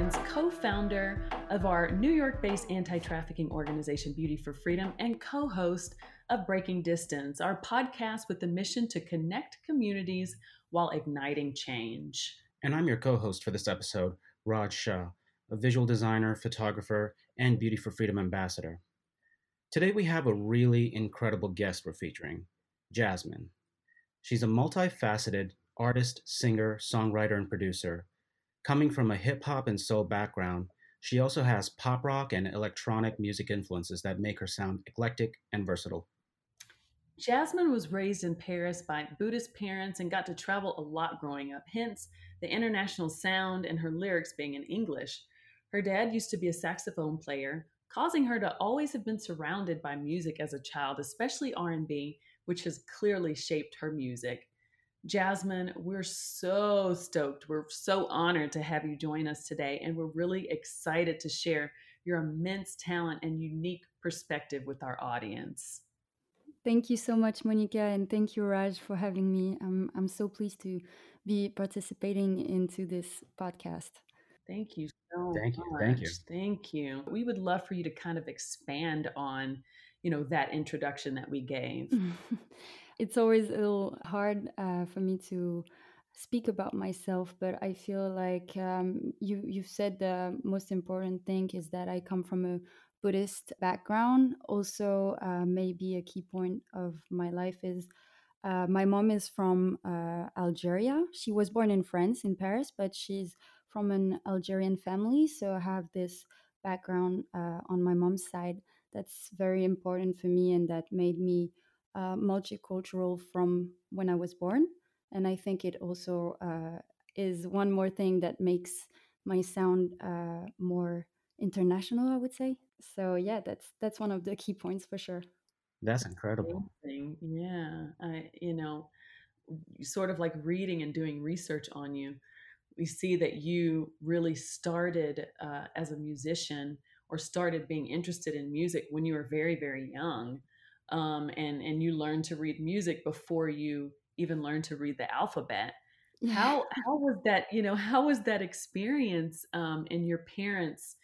Watkins, co founder of our New York based anti trafficking organization Beauty for Freedom and co host of Breaking Distance, our podcast with the mission to connect communities while igniting change. And I'm your co host for this episode, Raj Shah, a visual designer, photographer, and Beauty for Freedom ambassador. Today we have a really incredible guest we're featuring, Jasmine. She's a multifaceted artist, singer, songwriter, and producer. Coming from a hip hop and soul background, she also has pop rock and electronic music influences that make her sound eclectic and versatile. Jasmine was raised in Paris by Buddhist parents and got to travel a lot growing up, hence the international sound and her lyrics being in English. Her dad used to be a saxophone player, causing her to always have been surrounded by music as a child, especially R&B, which has clearly shaped her music. Jasmine, we're so stoked. We're so honored to have you join us today, and we're really excited to share your immense talent and unique perspective with our audience. Thank you so much, Monica, and thank you, Raj, for having me. I'm, I'm so pleased to be participating into this podcast. Thank you so thank you, much. Thank you. Thank you. We would love for you to kind of expand on, you know, that introduction that we gave. it's always a little hard uh, for me to speak about myself, but I feel like um, you you said the most important thing is that I come from a Buddhist background. Also, uh, maybe a key point of my life is uh, my mom is from uh, Algeria. She was born in France, in Paris, but she's from an Algerian family. So I have this background uh, on my mom's side that's very important for me and that made me uh, multicultural from when I was born. And I think it also uh, is one more thing that makes my sound uh, more international, I would say. So yeah, that's that's one of the key points for sure. That's incredible. Yeah, I you know, sort of like reading and doing research on you, we see that you really started uh, as a musician or started being interested in music when you were very very young um, and and you learn to read music before you even learn to read the alphabet. Yeah. How how was that? You know, how was that experience um, and your parents,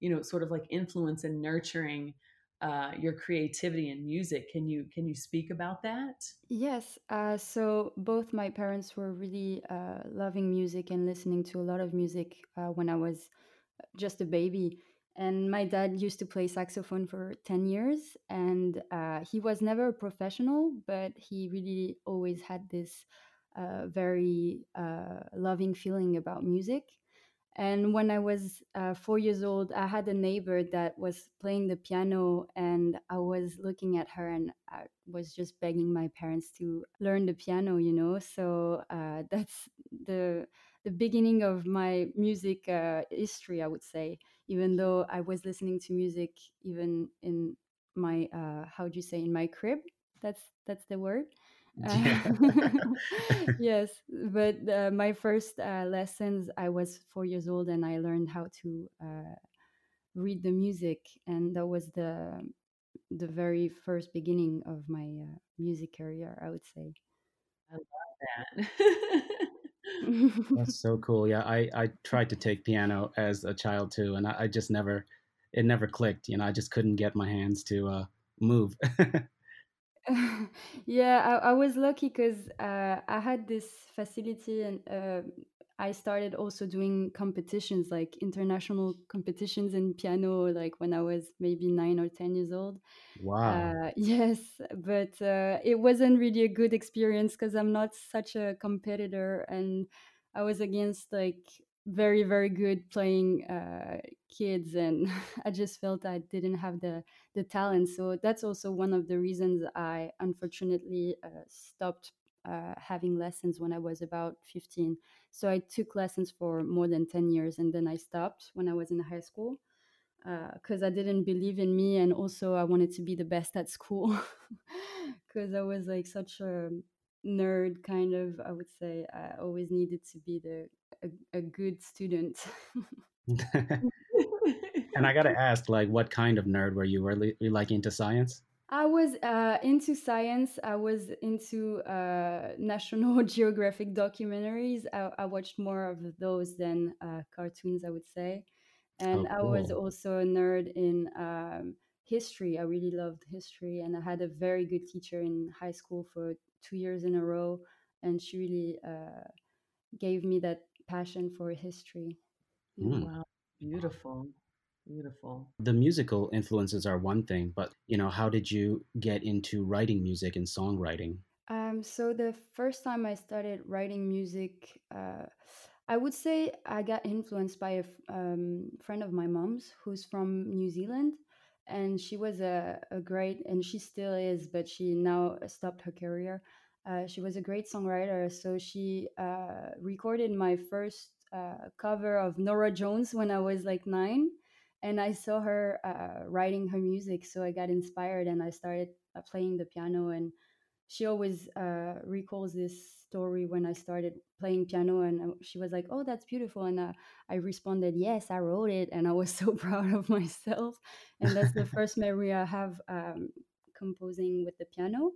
you know, sort of like influence and nurturing uh, your creativity in music? Can you can you speak about that? Yes. Uh, so both my parents were really uh, loving music and listening to a lot of music uh, when I was just a baby and my dad used to play saxophone for 10 years and uh, he was never a professional but he really always had this uh, very uh, loving feeling about music. And when i was uh, four years old i had a neighbor that was playing the piano and i was looking at her and i was just begging my parents to learn the piano you know? So uh, that's the the beginning of my music uh, history i would say even though I was listening to music even in my uh, how do you say in my crib. That's that's the word. Uh, yes, but uh, my first uh, lessons, I was four years old, and I learned how to uh, read the music, and that was the the very first beginning of my uh, music career. I would say. I love that. That's so cool. Yeah, I I tried to take piano as a child too, and I, I just never, it never clicked. You know, I just couldn't get my hands to uh, move. yeah, I, I was lucky because uh, I had this facility and uh, I started also doing competitions, like international competitions in piano, like when I was maybe nine or 10 years old. Wow. Uh, yes, but uh, it wasn't really a good experience because I'm not such a competitor. And I was against like very, very good playing uh, kids. And I just felt I didn't have the, the talent. So that's also one of the reasons I unfortunately uh, stopped uh, having lessons when I was about 15. So I took lessons for more than 10 years and then I stopped when I was in high school because uh, I didn't believe in me and also I wanted to be the best at school because I was like such a nerd kind of I would say I always needed to be the a, a good student. and I got to ask like what kind of nerd were you were you like into science? I was uh, into science. I was into uh, National Geographic documentaries. I, I, watched more of those than uh, cartoons, I would say. And Oh, I was also a nerd in um, history. I really loved history. And I had a very good teacher in high school for two years in a row. And she really uh, gave me that passion for history. Mm. Wow, beautiful. Beautiful. The musical influences are one thing, but you know, how did you get into writing music and songwriting? Um, so the first time I started writing music, uh, I would say I got influenced by a f- um, friend of my mom's who's from New Zealand, and she was a, a great, and she still is, but she now stopped her career. Uh, she was a great songwriter, so she uh, recorded my first uh, cover of Norah Jones when I was like nine, and I saw her uh, writing her music, so I got inspired and I started uh, playing the piano and she always uh, recalls this story when I started playing piano, and she was like, "Oh, that's beautiful," and uh, I responded, "Yes, I wrote it," and I was so proud of myself. And that's the first memory I have um, composing with the piano.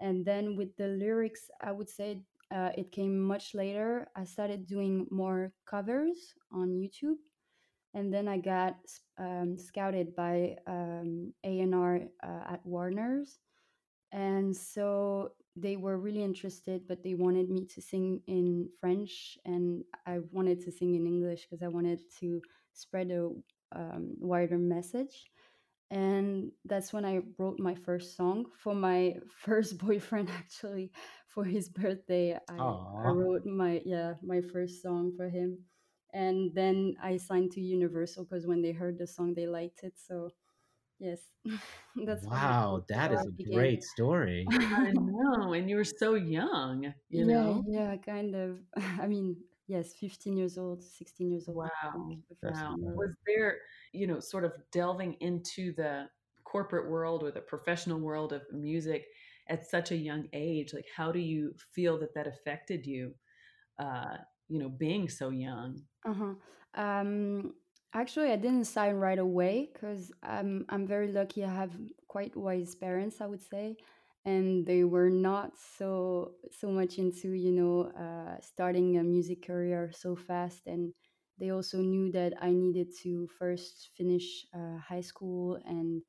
And then with the lyrics, I would say uh, it came much later. I started doing more covers on YouTube, and then I got um, scouted by um, A&R uh, at Warner's and so they were really interested but they wanted me to sing in french and i wanted to sing in english because i wanted to spread a um, wider message and that's when i wrote my first song for my first boyfriend actually for his birthday. I, I wrote my yeah my first song for him and then i signed to universal because when they heard the song they liked it so yes that's Wow, that's that how is i a began great story. I know. And you were so young, you Yeah, know? yeah, kind of. I mean, yes, 15 years old, 16 years old, Wow. the first That's Wow. time I incredible. wrote. Was there, you know, sort of delving into the corporate world or the professional world of music at such a young age? Like, how do you feel that that affected you, uh, you know, being so young? Uh-huh. Um, actually, I didn't sign right away because I'm I'm very lucky. I have quite wise parents, I would say, and they were not so so much into you know uh, starting a music career so fast, and they also knew that I needed to first finish uh, high school and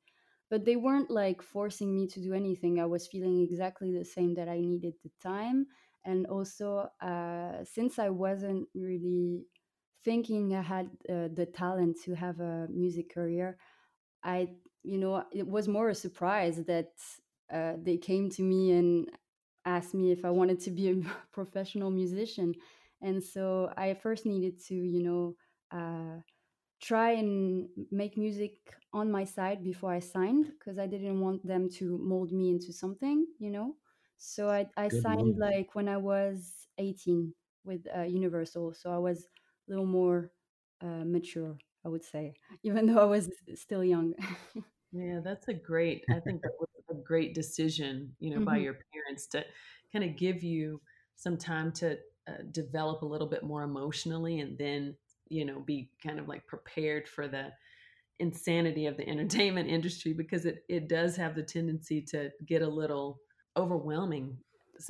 but they weren't like forcing me to do anything. I was feeling exactly the same that I needed the time. And also, uh, since I wasn't really thinking I had uh, the talent to have a music career, I, you know, it was more a surprise that uh, they came to me and asked me if I wanted to be a professional musician. And so I first needed to, you know, uh, try and make music on my side before I signed because I didn't want them to mold me into something, you know. So I, I Good signed move. like when I was 18 with uh, Universal. So I was little more uh, mature, I would say, even though I was still young. Yeah, that's a great, I think that was a great decision, you know, by hmm your parents to kind of give you some time to uh, develop a little bit more emotionally and then, you know, be kind of like prepared for the insanity of the entertainment industry because it, it does have the tendency to get a little overwhelming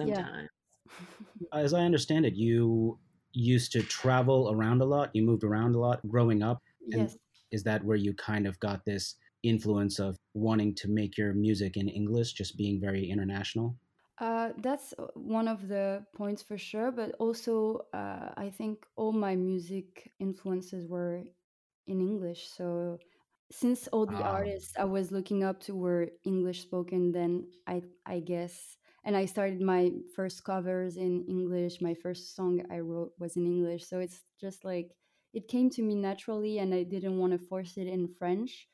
Yeah. sometimes. As I understand it, you used to travel around a lot. You moved around a lot growing up. And Yes. is that where you kind of got this influence of wanting to make your music in English, just being very international? Uh, that's uh, one of the points for sure, but also uh, I think all my music influences were in English. So since all the Ah, artists I was looking up to were English spoken, then I I guess, and I started my first covers in English. My first song I wrote was in English, so it's just like it came to me naturally, and I didn't want to force it in French.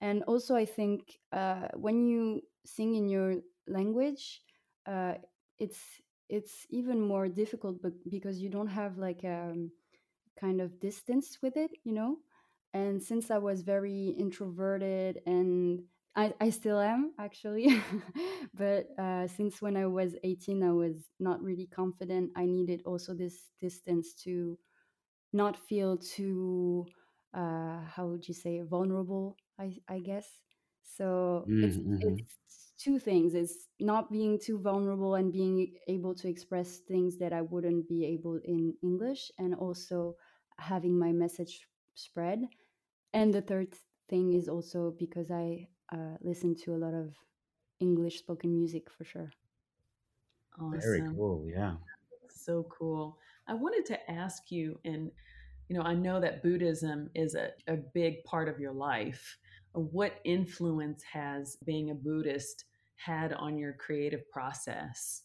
And also, I think uh, when you sing in your language, uh, it's it's even more difficult, but because you don't have like a kind of distance with it, you know. And since I was very introverted and I, I still am actually, but uh, since when I was 18, I was not really confident. I needed also this distance to not feel too, uh, how would you say, vulnerable, I, I guess. So Mm-hmm. it's two things. It's not being too vulnerable and being able to express things that I wouldn't be able in English, and also having my message spread. And the third thing is also because I uh, listen to a lot of English spoken music for sure. Very cool. Yeah. So cool. I wanted to ask you, and you know, I know that Buddhism is a, a big part of your life. What influence has being a Buddhist had on your creative process?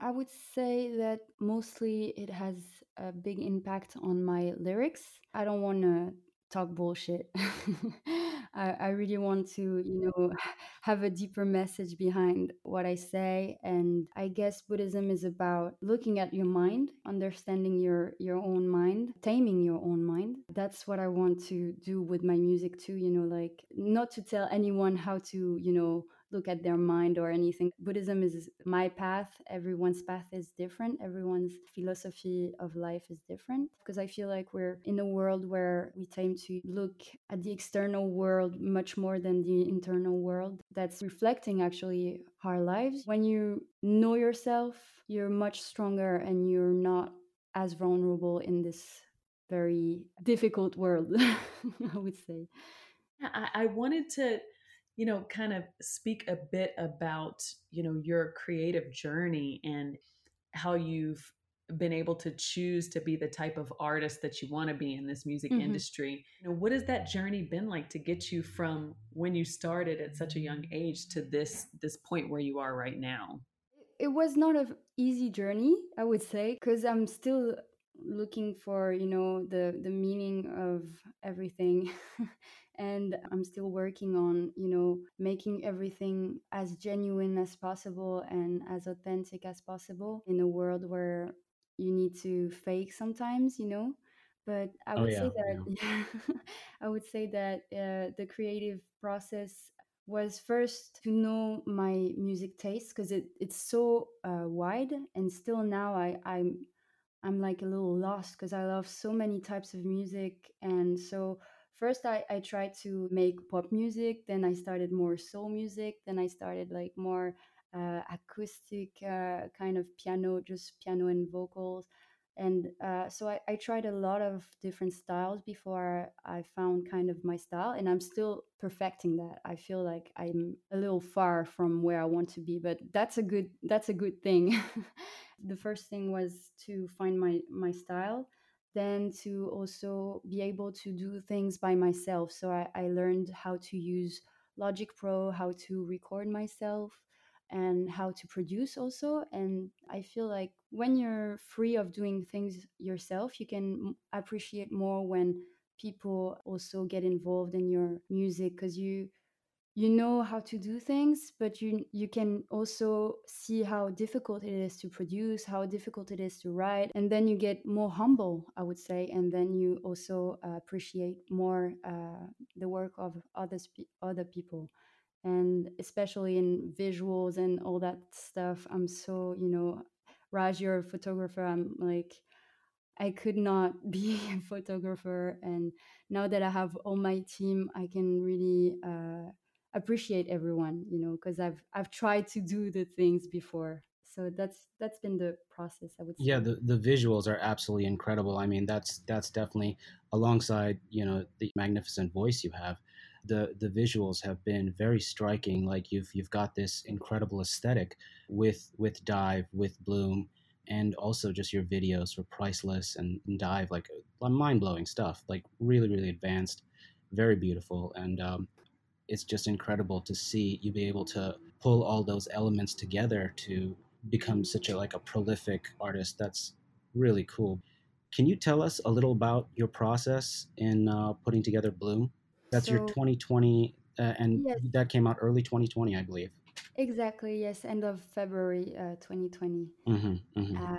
I would say that mostly it has a big impact on my lyrics. I don't want to talk bullshit. I, I really want to, you know, have a deeper message behind what I say. And I guess Buddhism is about looking at your mind, understanding your your own mind, taming your own mind. That's what I want to do with my music too, you know, like not to tell anyone how to, you know, look at their mind or anything. Buddhism is my path. Everyone's path is different. Everyone's philosophy of life is different. Because I feel like we're in a world where we tend to look at the external world much more than the internal world. That's reflecting actually our lives. When you know yourself, you're much stronger and you're not as vulnerable in this very difficult world, I would say. I, wanted to you know, kind of speak a bit about, you know, your creative journey and how you've been able to choose to be the type of artist that you want to be in this music Mhm. industry. You know, what has that journey been like to get you from when you started at such a young age to this this point where you are right now? It was not an easy journey, I would say, because I'm still looking for, you know, the the meaning of everything. and I'm still working on, you know, making everything as genuine as possible and as authentic as possible in a world where you need to fake sometimes, you know. But I Oh would say that, Yeah. yeah, I would say that uh, the creative process was first to know my music taste because it, it's so uh, wide and still now I, I'm I'm like a little lost because I love so many types of music. And so first I, I tried to make pop music, then I started more soul music, then I started like more uh, acoustic uh, kind of piano, just piano and vocals. And uh, so I, I tried a lot of different styles before I found kind of my style, and I'm still perfecting that. I feel like I'm a little far from where I want to be, but that's a good that's a good thing. the first thing was to find my my style then to also be able to do things by myself. So i, I learned how to use logic pro how to record myself and how to produce also and i feel like when you're free of doing things yourself you can appreciate more when people also get involved in your music because you you know how to do things but you you can also see how difficult it is to produce how difficult it is to write and then you get more humble i would say and then you also uh, appreciate more uh, the work of others pe- other people and especially in visuals and all that stuff i'm so you know raj you're a photographer i'm like I could not be a photographer. And now that I have all my team, I can really uh, appreciate everyone, you know, because I've I've tried to do the things before. So that's that's been the process, I would Yeah, the, the visuals are absolutely incredible. I mean, that's that's definitely alongside, you know, the magnificent voice you have. The the visuals have been very striking. Like you've you've got this incredible aesthetic with with Dive, with Bloom, and also just your videos for Priceless and, and Dive, like mind blowing stuff. Like really, really advanced, very beautiful, and um, it's just incredible to see you be able to pull all those elements together to become such a like a prolific artist. That's really cool. Can you tell us a little about your process in uh, putting together Bloom? That's your 2020, uh, and yes, that came out early 2020, I believe. exactly. Yes, end of February, uh, 2020. hmm hmm Uh,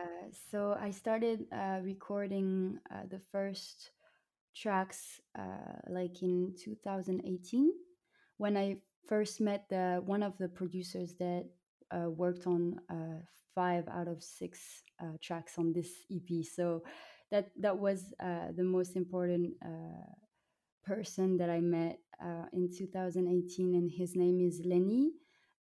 so I started uh, recording uh, the first tracks uh, like in 2018 when I first met the one of the producers that uh, worked on uh, five out of six uh, tracks on this EP. So that that was uh, the most important uh, person that I met uh, in 2018, and his name is Lenny,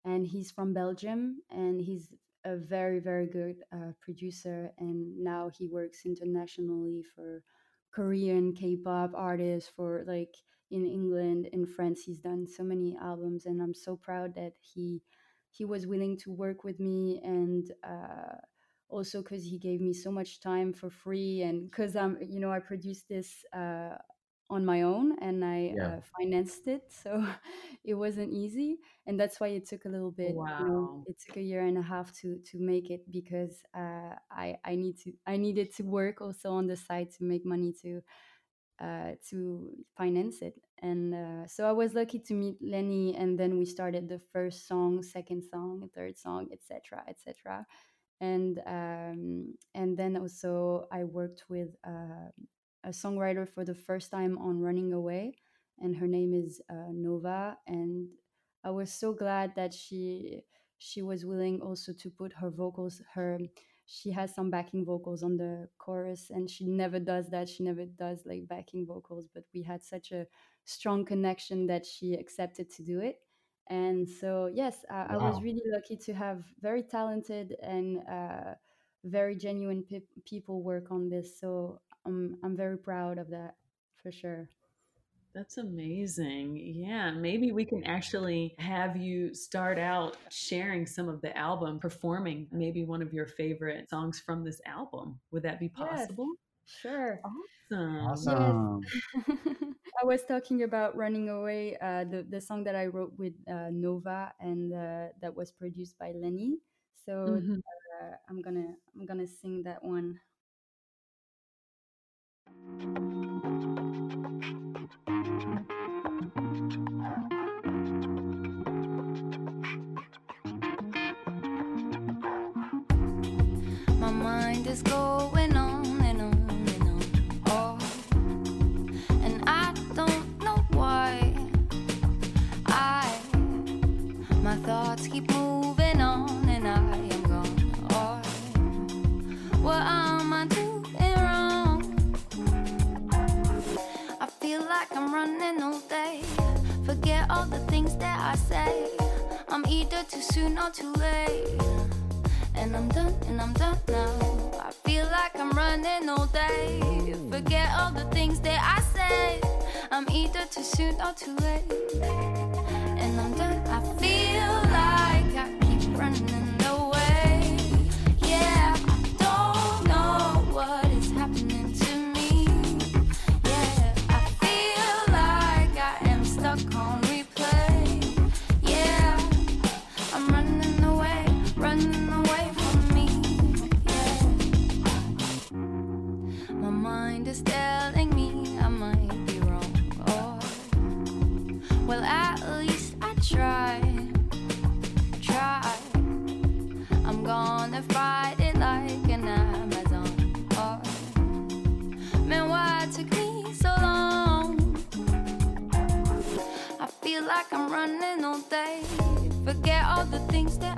and he's from Belgium, and he's a very very good producer, and now he works internationally for Korean K-pop artists, for like in England, in France. He's done so many albums, and I'm so proud that he he was willing to work with me and. Uh, also because he gave me so much time for free and because i'm you know i produced this uh, on my own and I yeah. uh, financed it. So it wasn't easy. And that's why it took a little bit. Wow. You know, it took a year and a half to to make it because uh, I I need to I needed to work also on the side to make money to uh, to finance it. And uh, so I was lucky to meet Lenny, and then we started the first song, second song, third song, etc., etc. And um, and then also I worked with uh, a songwriter for the first time on Running Away, and her name is uh, Nova. And I was so glad that she she was willing also to put her vocals her she has some backing vocals on the chorus and she never does that she never does like backing vocals but we had such a strong connection that she accepted to do it and so yes i, wow. I was really lucky to have very talented and uh, very genuine pe- people work on this so I'm I'm very proud of that for sure. That's amazing. Yeah, maybe we can actually have you start out sharing some of the album, performing maybe one of your favorite songs from this album. Would that be possible? Yes, sure. Awesome. Awesome. Yes. I was talking about Running Away, uh, the, the song that I wrote with uh, Nova and uh, that was produced by Lenny. So mm-hmm. Uh, I'm gonna I'm gonna sing that one. Going on and on and on. Oh, and I don't know why. I, my thoughts keep moving on and I am gone. Oh, what am I doing? Wrong? I feel like I'm running all day. Forget all the things that I say. I'm either too soon or too late. And I'm done, and I'm done now. I feel like I'm running all day. Forget all the things that I say. I'm either too soon or too late.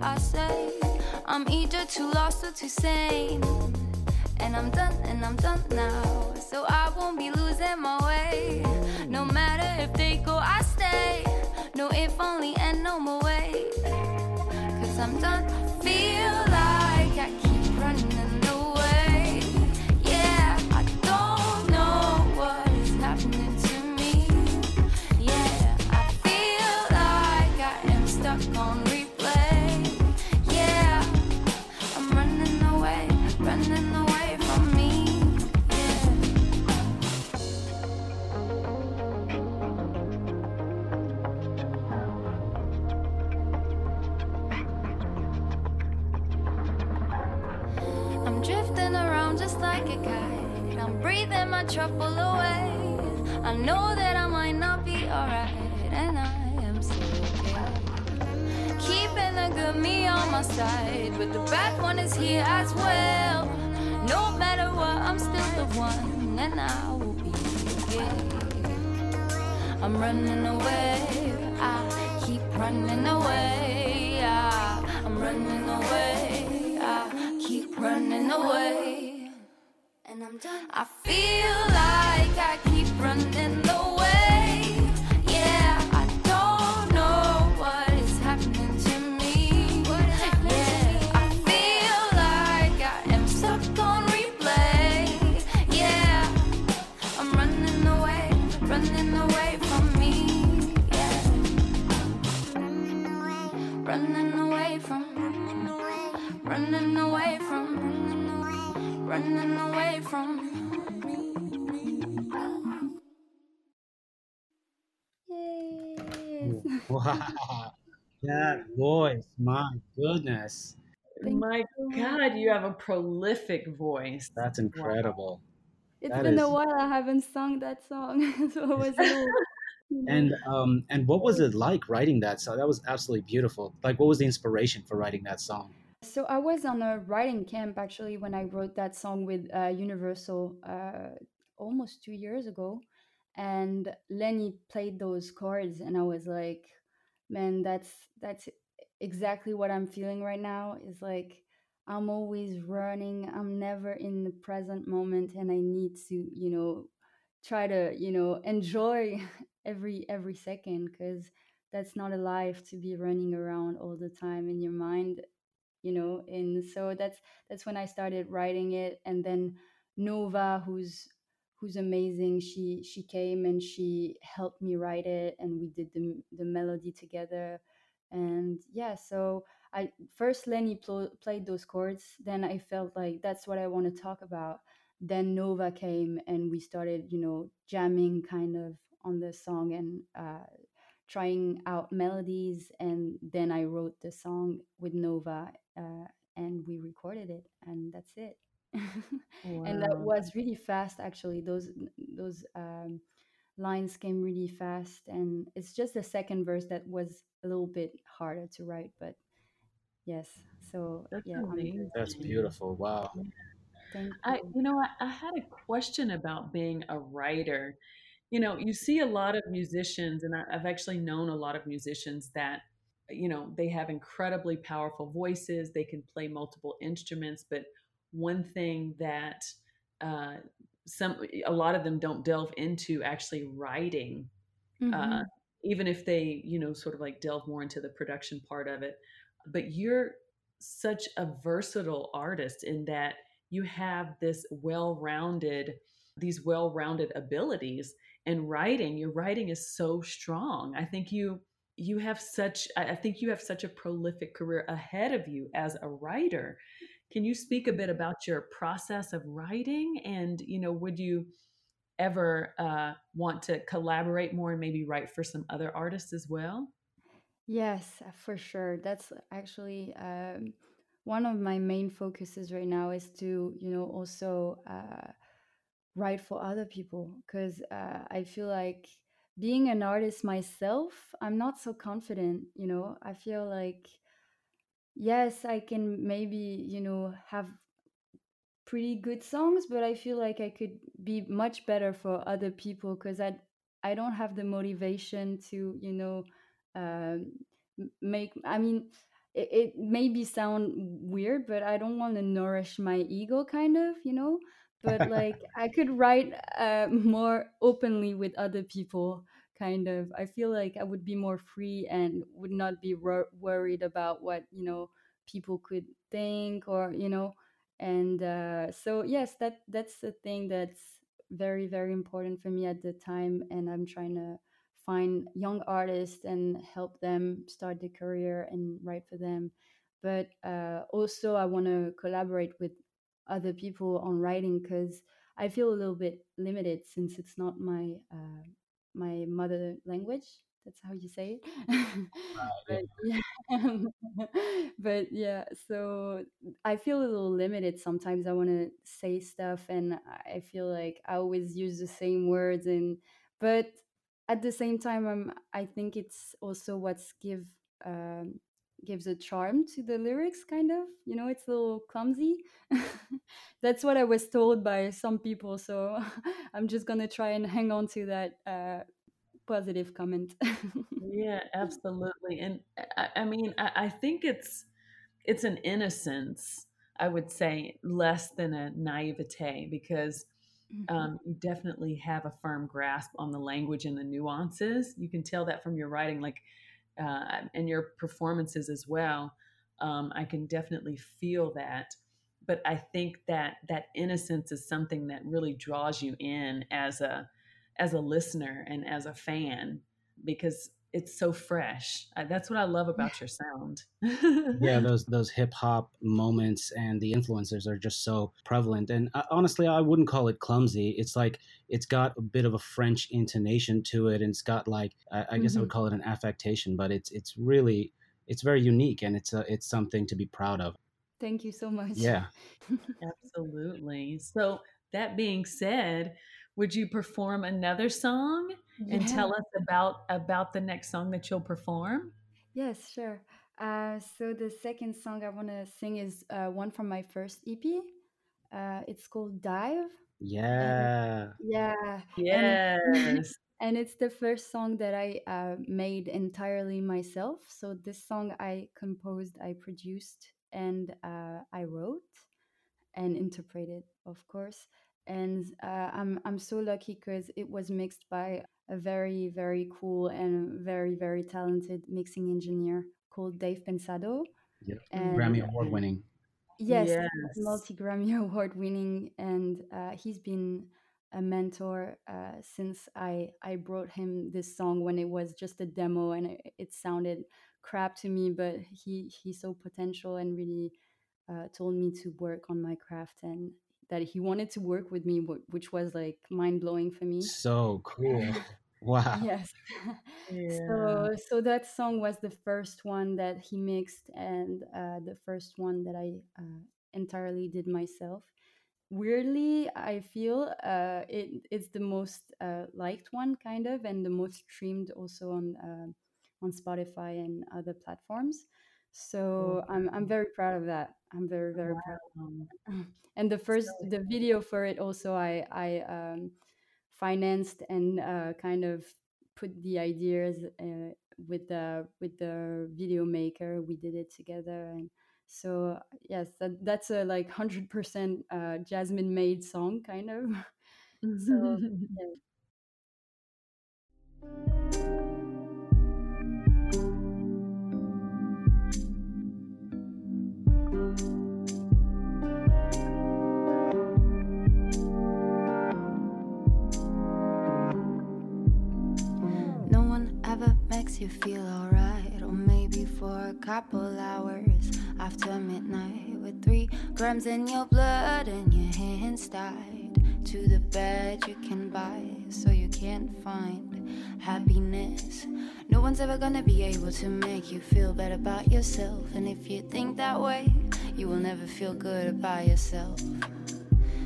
I say. I'm either too lost or too sane. And I'm done, and I'm done now. So I won't be losing my way. No matter if they go, I stay. No if only and no more way. Cause I'm done. Feel like trouble away. I know that I might not be alright, and I am still okay. Keeping the good me on my side, but the bad one is here as well. No matter what, I'm still the one, and I will be okay. I'm running away, I keep running away. I'm running away, away and I'm done. I feel like I keep running away. Wow. That voice, my goodness. Thank my you. God, you have a prolific voice. That's incredible. Wow. It's that been is... a while I haven't sung that song, so it was a and um and what was it like writing that song? That was absolutely beautiful. Like, what was the inspiration for writing that song? So I was on a writing camp actually when I wrote that song with uh, Universal uh, almost two years ago, and Lenny played those chords, and I was like, man, that's that's exactly what I'm feeling right now. Is like I'm always running. I'm never in the present moment, and I need to, you know, try to, you know, enjoy every every second because that's not a life to be running around all the time in your mind you know and so that's that's when i started writing it and then nova who's who's amazing she she came and she helped me write it and we did the the melody together and yeah so i first lenny pl- played those chords then i felt like that's what i want to talk about then nova came and we started you know jamming kind of on the song and uh, trying out melodies. And then I wrote the song with Nova uh, and we recorded it, and that's it. Wow. And that was really fast, actually. Those those um, lines came really fast, and it's just the second verse that was a little bit harder to write, but yes. So that's yeah, that's beautiful. Wow. Thank you. I, you know, I, I had a question about being a writer you know you see a lot of musicians and i've actually known a lot of musicians that you know they have incredibly powerful voices they can play multiple instruments but one thing that uh, some a lot of them don't delve into actually writing uh, mm-hmm. uh, even if they you know sort of like delve more into the production part of it. But you're such a versatile artist in that you have this well-rounded these well-rounded abilities and writing. Your writing is so strong. I think you you have such i think you have such a prolific career ahead of you as a writer can you speak a bit about your process of writing? And you know would you ever uh, want to collaborate more and maybe write for some other artists as well? Yes for sure. That's actually um, one of my main focuses right now is to you know also uh, write for other people. Because uh, I feel like being an artist myself, I'm not so confident. You know, I feel like yes, I can maybe you know have pretty good songs, but I feel like I could be much better for other people because I I don't have the motivation to you know uh, make. I mean. It, it maybe sound weird, but I don't want to nourish my ego, kind of, you know but like I could write uh, more openly with other people. Kind of, I feel like I would be more free and would not be wor- worried about what you know people could think or you know. And uh, so yes, that that's the thing that's very very important for me at the time, and I'm trying to find young artists and help them start their career and write for them. But uh, also, I want to collaborate with other people on writing because I feel a little bit limited since it's not my uh, my mother language. That's how you say it. but, yeah. but yeah, so I feel a little limited sometimes. I want to say stuff, and I feel like I always use the same words, and but at the same time, I'm, I think it's also what's give um, gives a charm to the lyrics kind of you know it's a little clumsy. That's what i was told by some people so i'm just gonna try and hang on to that uh, positive comment. Yeah absolutely and i, I mean I, I, think it's it's an innocence i would say less than a naivete because mm-hmm. um, you definitely have a firm grasp on the language and the nuances. You can tell that from your writing like uh, and your performances as well. Um, I can definitely feel that. But I think that that innocence is something that really draws you in as a as a listener and as a fan because it's so fresh. That's what I love about your sound. yeah, those those hip hop moments and the influencers are just so prevalent. And uh, honestly, I wouldn't call it clumsy. It's like it's got a bit of a French intonation to it, and it's got like I, I guess mm-hmm. I would mm-hmm. call it an affectation, but it's it's really it's very unique, and it's a, it's something to be proud of. Thank you so much. Yeah, absolutely. So that being said, would you perform another song? And tell us about about the next song that you'll perform? Yes sure. Uh, so the second song i want to sing is uh, one from my first ep uh, it's called dive. Yeah. yeah yes. and, and, it's the first song that i uh, made entirely myself. So this song i composed i produced and uh, i wrote and interpreted of course. And uh, I'm I'm so lucky because it was mixed by a very very cool and very very talented mixing engineer called Dave Pensado. Yep. And, Grammy award winning. Yes, yes. multi Grammy award winning, and uh, he's been a mentor uh, since I I brought him this song when it was just a demo and it, it sounded crap to me, but he he saw potential and really uh, told me to work on my craft and that he wanted to work with me, which was like mind blowing for me. So cool. Wow. Yes. Yeah. So so that song was the first one that he mixed and uh, the first one that I uh, entirely did myself. Weirdly, I feel uh, it it's the most uh, liked one, kind of, and the most streamed also on uh, on Spotify and other platforms. So I'm I'm very proud of that. I'm very very wow. proud. And the first so, the video for it also I I um, financed and uh, kind of put the ideas uh, with the with the video maker. We did it together and. So yes, that, that's a like hundred percent uh, Jasmine made song, kind of. so yeah. You feel alright, or maybe for a couple hours after midnight, with three grams in your blood and your hands tied to the bed you can buy, so you can't find happiness. No one's ever gonna be able to make you feel better about yourself, and if you think that way, you will never feel good about yourself.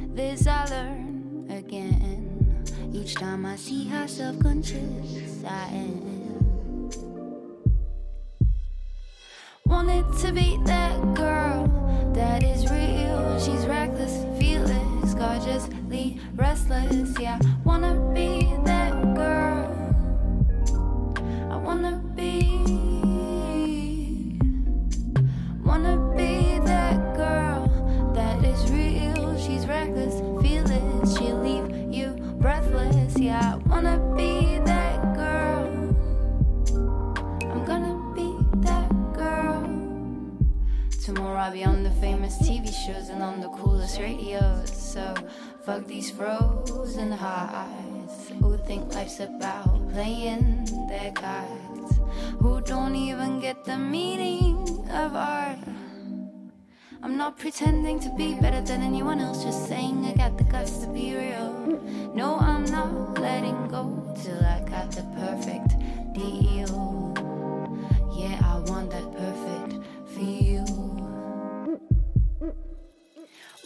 This I learn again each time I see how self conscious I am. Wanted to be that girl that is real. She's reckless, fearless, gorgeously restless. Yeah, wanna be that girl. I'll be on the famous TV shows and on the coolest radios. So fuck these frozen hearts who think life's about playing their cards, who don't even get the meaning of art. I'm not pretending to be better than anyone else, just saying I got the guts to be real. No, I'm not letting go till I got the perfect deal. Yeah, I want that perfect feel.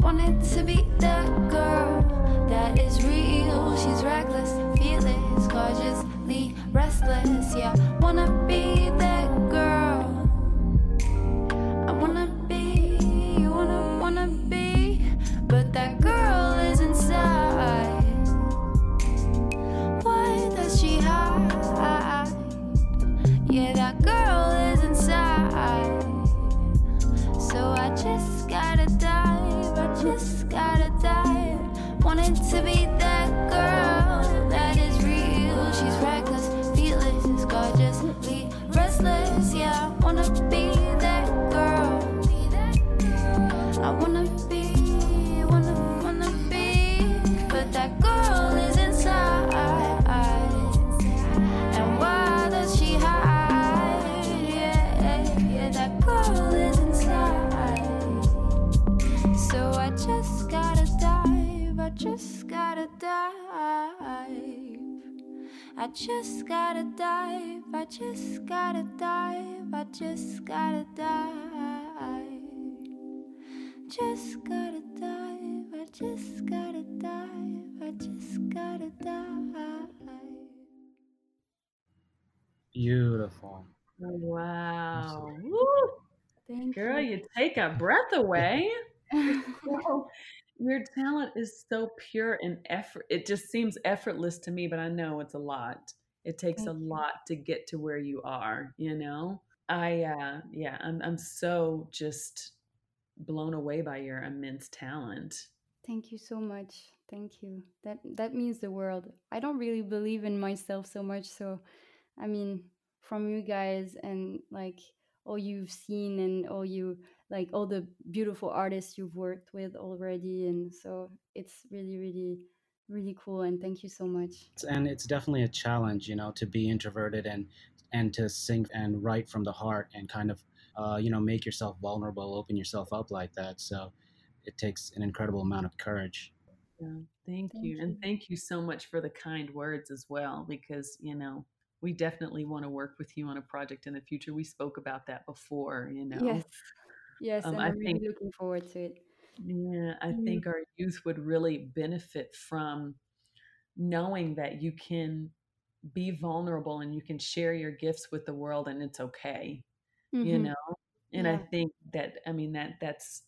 Wanted to be that girl that is real. She's reckless, fearless, gorgeously restless. Yeah, wanna be just gotta dive. I just gotta dive. I just gotta dive. I just gotta dive. Just gotta dive. I just gotta dive. I just gotta dive. Beautiful. Oh, wow. Girl, you. you. take a breath away. your talent is so pure and effort. It just seems effortless to me, but I know it's a lot. It takes a you. lot to get to where you are, you know? I uh yeah, I'm I'm so just blown away by your immense talent. Thank you so much. Thank you. That that means the world. I don't really believe in myself so much, so I mean, from you guys and like all you've seen and all you like all the beautiful artists you've worked with already and so it's really really really cool and thank you so much. And it's definitely a challenge, you know, to be introverted and and to sing and write from the heart and kind of uh, you know make yourself vulnerable, open yourself up like that. So it takes an incredible amount of courage. Yeah, thank Thank you. And thank you so much for the kind words as well, because, you know, we definitely want to work with you on a project in the future. We spoke about that before, you know. Yes, Um, and I I'm really looking forward to it. yeah, I Mm, think our youth would really benefit from knowing that you can be vulnerable and you can share your gifts with the world and it's okay, you mhm. know? And I think that, I mean, that that's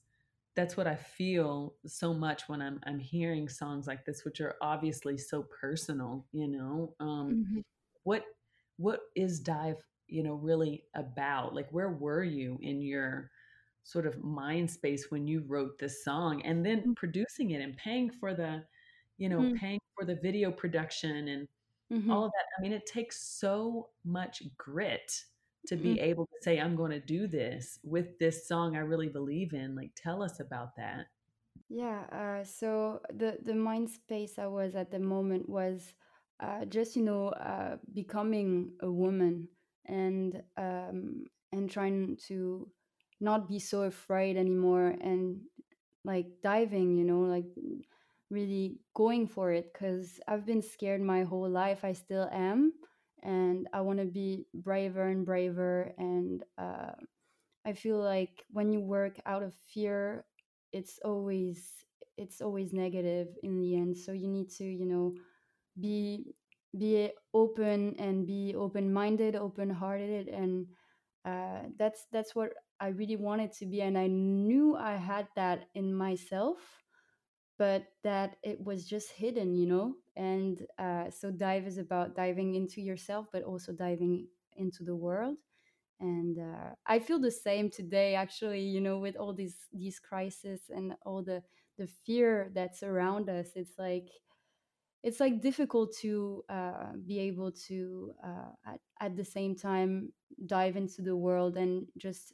that's what I feel so much when I'm I'm hearing songs like this, which are obviously so personal, you know. Um, Mhm. what what is dive, you know, really about? Like, where were you in your sort of mind space when you wrote this song, and then producing it and paying for the, you know, Mhm. paying for the video production and all Mhm. of that. I mean, it takes so much grit to Mhm. be able to say, I'm going to do this with this song I really believe in. Like, tell us about that. Yeah, uh, so the the mind space I was at the moment was uh, just you know uh, becoming a woman and um, and trying to not be so afraid anymore and like diving, you know, like really going for it because I've been scared my whole life. I still am, and I want to be braver and braver and. Uh, I feel like when you work out of fear, it's always it's always negative in the end. So you need to, you know, be be open and be open minded, open hearted, and uh, that's that's what I really wanted to be. And I knew I had that in myself, but that it was just hidden, you know. And uh, so dive is about diving into yourself, but also diving into the world and uh, i feel the same today actually you know with all these these crises and all the the fear that's around us it's like it's like difficult to uh, be able to uh, at, at the same time dive into the world and just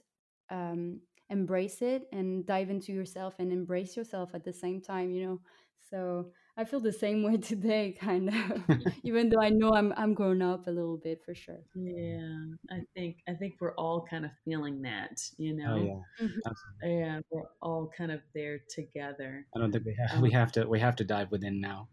um, embrace it and dive into yourself and embrace yourself at the same time you know so i feel the same way today kind of even though i know i'm i'm grown up a little bit for sure Yeah, I think I think we're all kind of feeling that, you know Oh know. yeah, Mhm. Yeah, we're all kind of there together. I don't think we have Um, we have to we have to dive within now.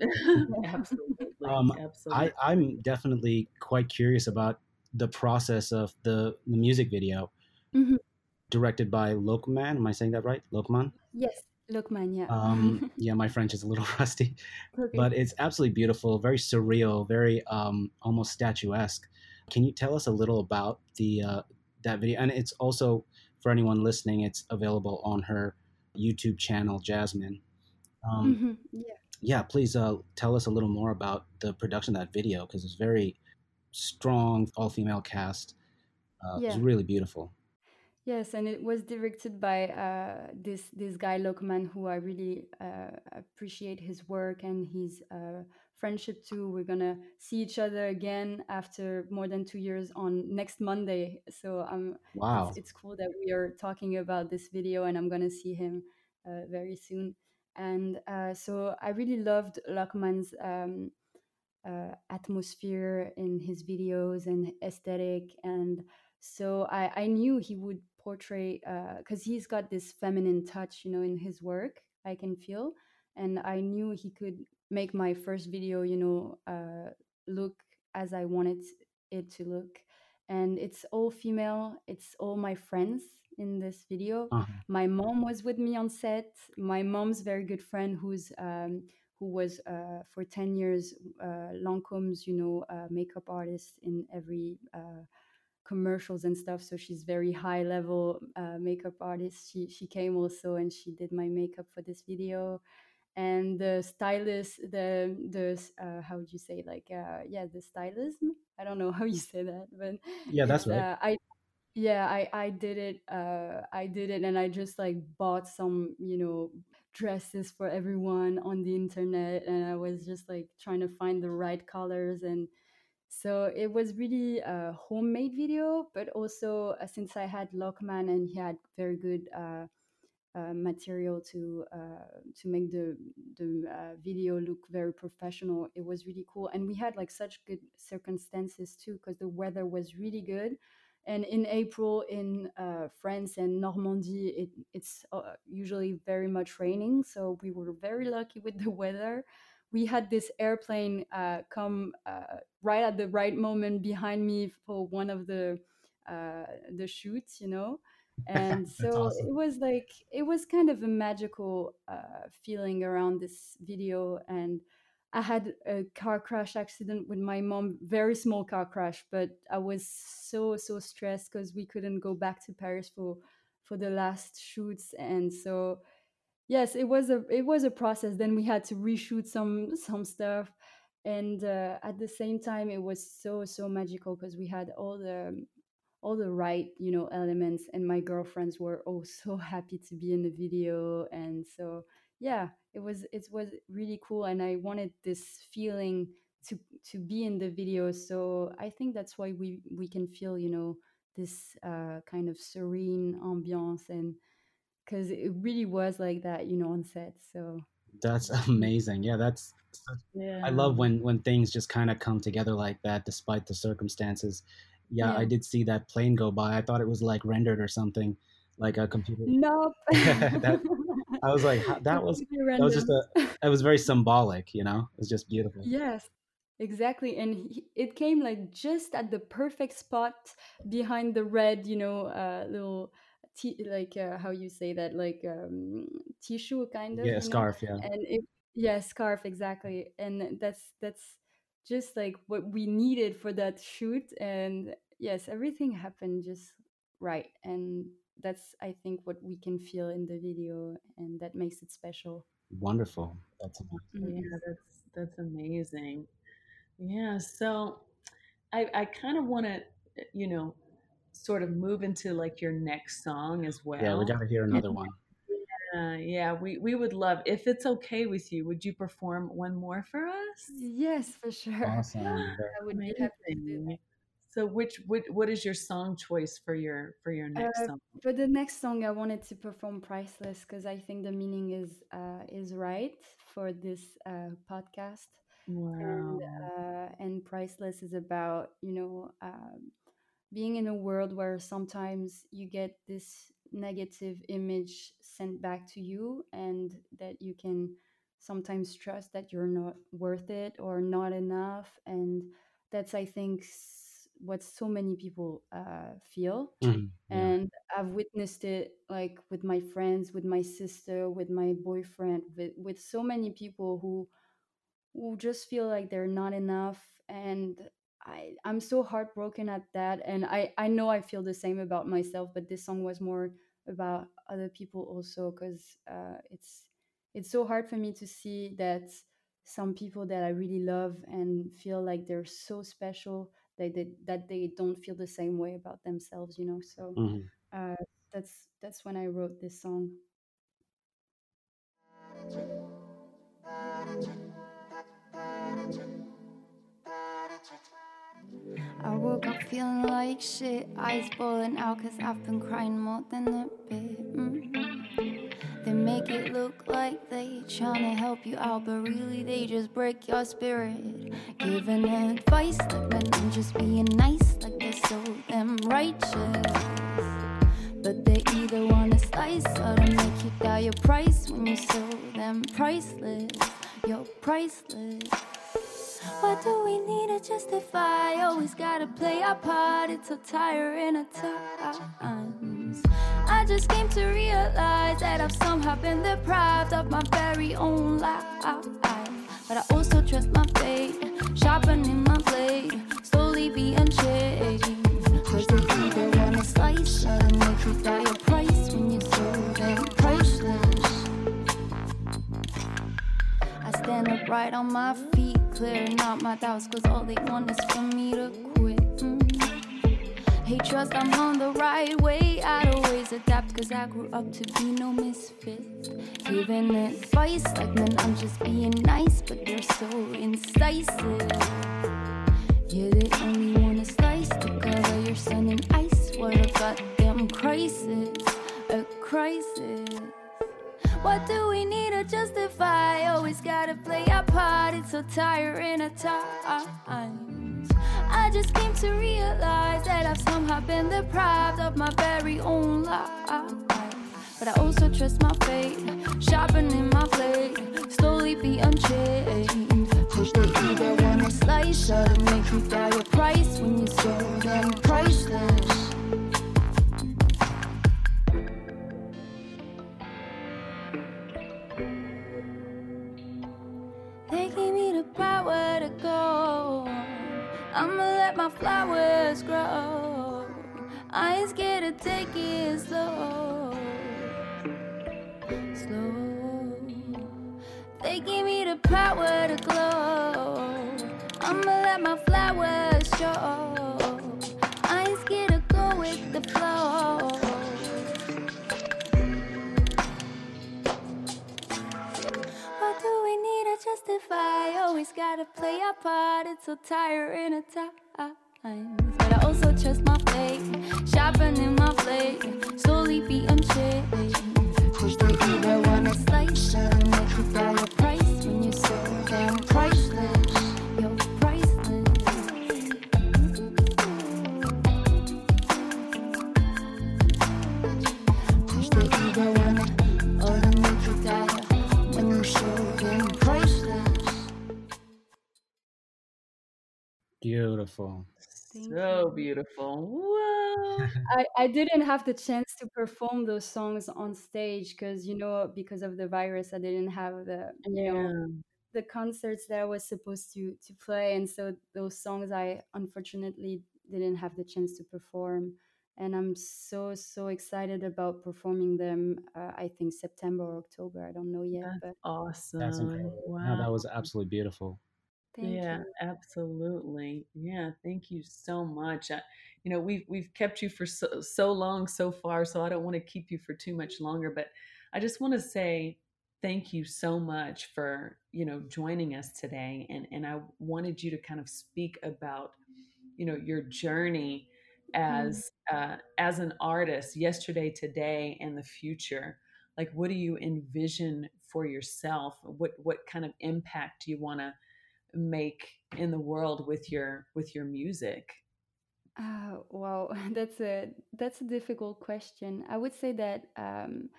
absolutely, Um, absolutely. I I'm definitely quite curious about the process of the the music video Mhm. directed by Lokman. Am I saying that right? Lokman. Yes, Lokman, yeah. Um, yeah, my French is a little rusty, okay. but it's absolutely beautiful, very surreal, very um, almost statuesque. Can you tell us a little about the uh, that video? And it's also for anyone listening, it's available on her YouTube channel, Jasmine. Um, Mhm, Yeah. yeah, please uh, tell us a little more about the production of that video because it's very strong, all female cast. Uh, it's really beautiful. Yes, and it was directed by uh, this this guy Lokman, who I really uh, appreciate his work and his uh, friendship too. We're gonna see each other again after more than two years on next Monday. So um, Wow. it's it's cool that we are talking about this video, and I'm gonna see him uh, very soon. And uh, so I really loved Lokman's um, uh, atmosphere in his videos and aesthetic and so i, I knew he would portray because he's got this feminine touch you know in his work i can feel and i knew he could make my first video you know uh, look as I wanted it to look. And it's all female, it's all my friends in this video. Uh-huh. My mom was with me on set. My mom's very good friend, who's um, who was uh, for ten years uh, Lancome's, you know, uh, makeup artist in every uh, commercials and stuff. So she's very high level uh, makeup artist. She she came also and she did my makeup for this video. And the stylist, the the uh, how would you say like uh, yeah the stylism. I don't know how you say that, but Yeah, that's right. uh, I yeah I I did it uh, I did it and I just like bought some you know dresses for everyone on the internet and I was just like trying to find the right colors and so it was really a homemade video, but also uh, since I had Lokman and he had very good uh, uh, material to uh, to make the the uh, video look very professional, it was really cool. And we had like such good circumstances too, because the weather was really good. And in April in uh, France and Normandy, it, it's usually very much raining. So we were very lucky with the weather we had this airplane uh, come uh, right at the right moment behind me for one of the uh, the shoots, you know. And so awesome. it was like it was kind of a magical uh, feeling around this video. And I had a car crash accident with my mom, very small car crash, but I was so so stressed because we couldn't go back to Paris for for the last shoots, and so yes it was a it was a process. Then we had to reshoot some some stuff. And uh, at the same time it was so so magical because we had all the all the right you know elements and my girlfriends were all so happy to be in the video. And so yeah it was it was really cool and i wanted this feeling to to be in the video. So i think that's why we we can feel you know this uh, kind of serene ambiance and because it really was like that, you know, on set. So That's amazing. Yeah, that's Yeah. I love when when things just kind of come together like that despite the circumstances. Yeah, I did see that plane go by. I thought it was like rendered or something, like a computer. nope, that I was like, that was that was just a it was very symbolic, you know. It was just beautiful. Yes, exactly. And he, it came like just at the perfect spot behind the red, you know, uh, little t- like uh, how you say that, like um, tissue kind of, Yeah, a you know. scarf. Yeah, And it, yeah, scarf exactly. And that's that's just like what we needed for that shoot. And yes, everything happened just right. And that's I think what we can feel in the video, and that makes it special. wonderful. That's amazing. Yeah, that's that's amazing. Yeah, so I I kind of want to, you know, sort of move into like your next song as well. Yeah, we got to hear another one. Uh, yeah, we we would love if it's okay with you. Would you perform one more for us? Yes, for sure. Awesome. I would be happy to. So which what what is your song choice for your for your next Uh, song? for the next song, I wanted to perform "Priceless" because I think the meaning is uh, is right for this uh, podcast, and Wow. uh, and "Priceless" is about you know um, being in a world where sometimes you get this negative image sent back to you, and that you can sometimes trust that you're not worth it or not enough, and that's I think what so many people uh, feel Mhm, Yeah. and I've witnessed it like with my friends, with my sister, with my boyfriend, with with so many people who who just feel like they're not enough and I I'm so heartbroken at that and I I know I feel the same about myself but this song was more about other people also cuz uh it's it's so hard for me to see that some people that I really love and feel like they're so special that they, that they don't feel the same way about themselves you know so Mhm. uh that's that's when I wrote this song I woke up feeling like shit, eyes balling out cause I've been crying more than a bit. mm They make it look like they trying to help you out, but really they just break your spirit. Giving advice like men and just being nice, like they're so them righteous. But they either wanna slice or to make you doubt your price when you sell them priceless. You're priceless. What do we need to justify? Always gotta play our part. It's so tiring at times. I just came to realize that I've somehow been deprived of my very own life. But I also trust my fate, sharpening my blade, slowly being changed. Cause either wanna slice you die stand upright on my feet, clearing out my doubts, cause all they want is for me to quit. Mm. Hey, trust I'm on the right way. I always adapt, cause I grew up to be no misfit. Giving advice like, man, I'm just being nice, but they're so incisive. Yeah, they only wanna slice to cover your sun and ice. What a goddamn crisis, a crisis. What do we need to justify? Always gotta play our part. It's so tiring at times. I just came to realize that I've somehow been deprived of my very own life. But I also trust my fate, sharpening my blade, slowly be unchained. Cause they either wanna slice or make you die a price when you're so priceless. I'ma let my flowers grow. I ain't scared to take it slow. Slow. They give me the power to glow. I'ma let my flowers show. Always gotta play our part. It's so tiring at times. But I also trust my fate, sharpening my blade, slowly be unchanged. Cause they either wanna slice make you die a price when you're so damn Beautiful. Thank So you. beautiful. Whoa. I, I didn't have the chance to perform those songs on stage because you know because of the virus I didn't have the you know Yeah. the concerts that I was supposed to to play and so those songs I unfortunately didn't have the chance to perform and I'm so so excited about performing them uh, I think September or October I don't know yet That's but awesome. That's incredible. No, Wow. that was absolutely beautiful. Thank yeah, you absolutely. Yeah, thank you so much. I, you know, we've we've kept you for so, so long so far, so I don't want to keep you for too much longer, but I just want to say thank you so much for, you know, joining us today and and I wanted you to kind of speak about, you know, your journey Mm. as uh, as an artist yesterday, today, and the future. Like, what do you envision for yourself? What what kind of impact do you want to make in the world with your with your music? Uh, wow, that's a that's a difficult question. I would say that um,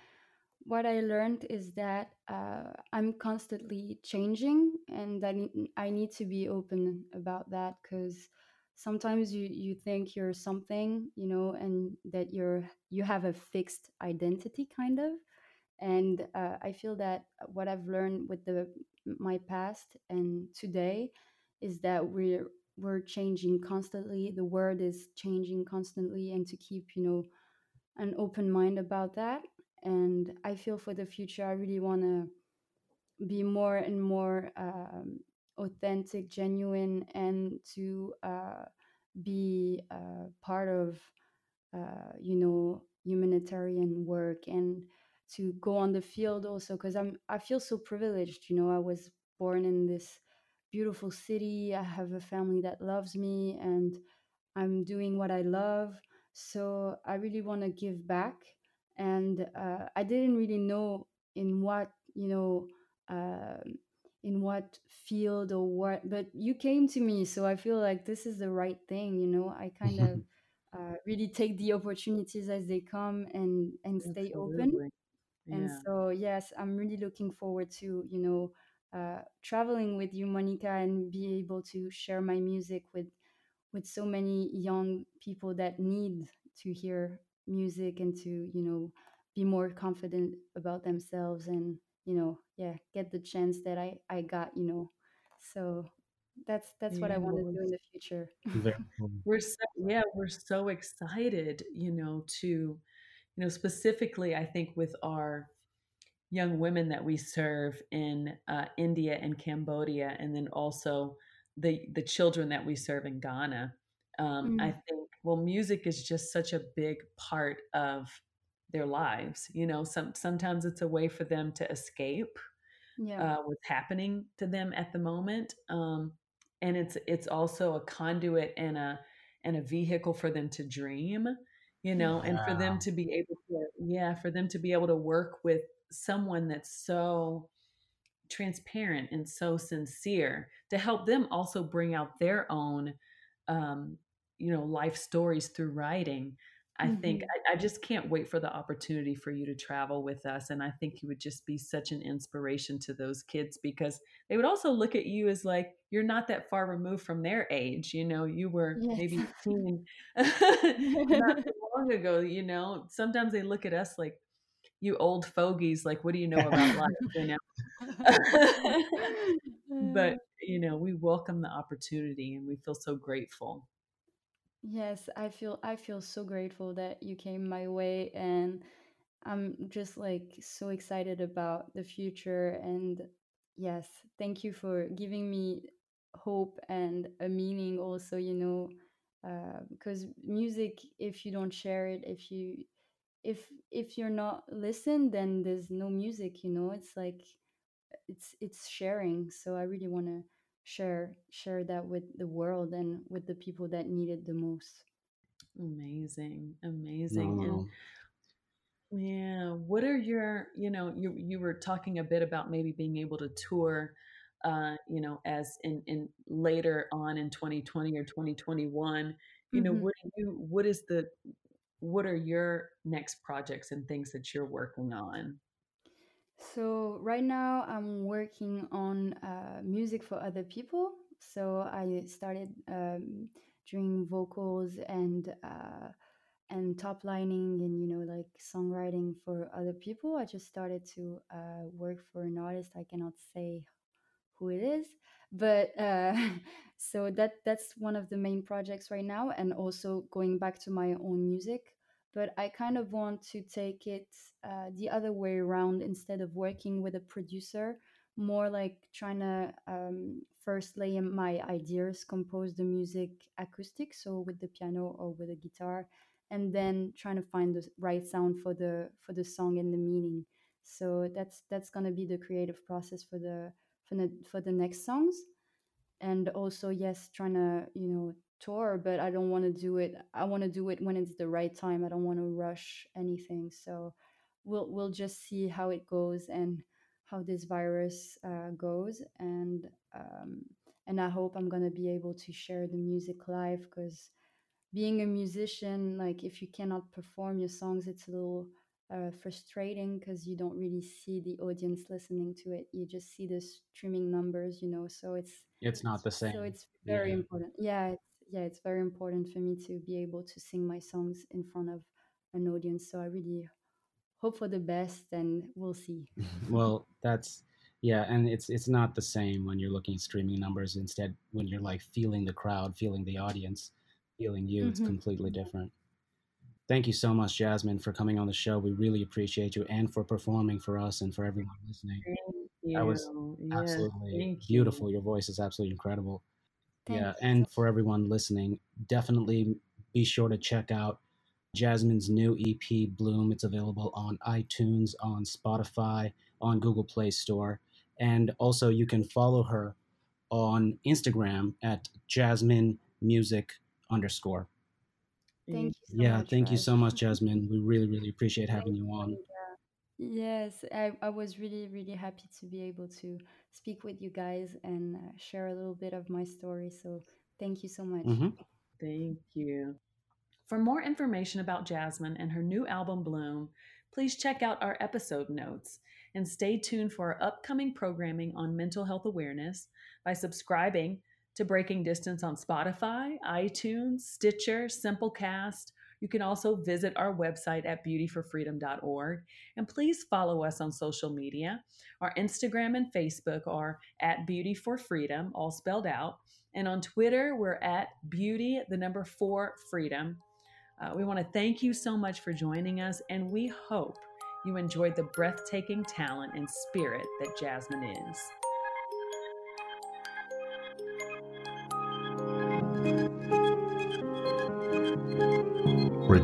what I learned is that uh, I'm constantly changing, and that I need to be open about that because sometimes you you think you're something, you know, and that you're you have a fixed identity, kind of. And uh, I feel that what I've learned with the my past and today is that we're we're changing constantly. The world is changing constantly, and to keep you know an open mind about that. And I feel for the future, I really want to be more and more um, authentic, genuine, and to uh, be uh, part of uh, you know humanitarian work and to go on the field also because i'm i feel so privileged you know i was born in this beautiful city i have a family that loves me and i'm doing what i love so i really want to give back and uh, i didn't really know in what you know um in what field or what but you came to me so i feel like this is the right thing you know? I kind of uh, really take the opportunities as they come and and stay open Absolutely. and so yes i'm really looking forward to you know uh, traveling with you, Monica, and be able to share my music with with so many young people that need to hear music and to you know be more confident about themselves and you know yeah get the chance that i i got you know. So that's that's what i want to do in the future. we're so yeah we're so excited you know to you know specifically i think with our young women that we serve in uh, india and cambodia and then also the the children that we serve in ghana um, mm. i think well music is just such a big part of their lives you know some sometimes it's a way for them to escape yeah. uh, what's happening to them at the moment um, and it's it's also a conduit and a and a vehicle for them to dream you know and for them to be able to yeah for them to be able to work with someone that's so transparent and so sincere to help them also bring out their own um, you know life stories through writing I mm-hmm. think I, I, just can't wait for the opportunity for you to travel with us. And I think you would just be such an inspiration to those kids because they would also look at you as like, you're not that far removed from their age. You know, you were yes. maybe teen not long ago, you know, sometimes they look at us like, you old fogies, like, what do you know about life? You know? but, you know, we welcome the opportunity and we feel so grateful. Yes, I feel I feel so grateful that you came my way and I'm just like so excited about the future and yes, thank you for giving me hope and a meaning also, you know, uh, because music if you don't share it, if you if if you're not listen then there's no music, you know. It's like it's it's sharing. So I really want to share share that with the world and with the people that need it the most amazing amazing and yeah what are your you know you you were talking a bit about maybe being able to tour uh you know as in in later on in 2020 or 2021 you mm-hmm. know what you what is the what are your next projects and things that you're working on so right now I'm working on uh, music for other people. So I started um, doing vocals and uh, and top lining and you know like songwriting for other people. I just started to uh, work for an artist. I cannot say who it is, but uh, so that that's one of the main projects right now. And also going back to my own music but I kind of want to take it uh, the other way around instead of working with a producer, more like trying to um, first lay my ideas, compose the music acoustic, so with the piano or with a guitar, and then trying to find the right sound for the for the song and the meaning. So that's that's gonna be the creative process for the for the for the next songs, and also yes, trying to you know tour, but I don't want to do it. I want to do it when it's the right time. I don't want to rush anything. So we'll we'll just see how it goes and how this virus uh, goes, and um, and I hope I'm gonna be able to share the music live because being a musician, like if you cannot perform your songs, it's a little uh, frustrating because you don't really see the audience listening to it. You just see the streaming numbers, you know. So it's it's not the same. So it's very yeah. important. Yeah, it's yeah, it's very important for me to be able to sing my songs in front of an audience. So I really hope for the best, and we'll see. well, that's yeah, and it's it's not the same when you're looking at streaming numbers. Instead, when you're like feeling the crowd, feeling the audience, feeling you, mm-hmm. it's completely different. Thank you so much, Jasmine, for coming on the show. We really appreciate you and for performing for us and for everyone listening. That was absolutely beautiful. You. Your voice is absolutely incredible. Thank yeah, you. and for everyone listening, definitely be sure to check out Jasmine's new EP, Bloom. It's available on iTunes, on Spotify, on Google Play Store. And also, you can follow her on Instagram at Jasmine Music underscore. Thank you. So yeah, much, thank you so much, Jasmine. We really, really appreciate having thank you on. Yes, I, I was really, really happy to be able to speak with you guys and uh, share a little bit of my story. So thank you so much. Mm-hmm. Thank you. For more information about Jasmine and her new album Bloom, please check out our episode notes. and stay tuned for our upcoming programming on mental health awareness by subscribing to Breaking Distance on Spotify, iTunes, Stitcher, Simplecast. You can also visit our website at beautyforfreedom.org. And please follow us on social media. Our Instagram and Facebook are at Beauty for Freedom, all spelled out. And on Twitter, we're at Beauty, the number four Freedom. Uh, we want to thank you so much for joining us, and we hope you enjoyed the breathtaking talent and spirit that Jasmine is.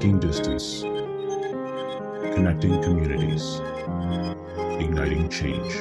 Breaking distance, connecting communities, igniting change.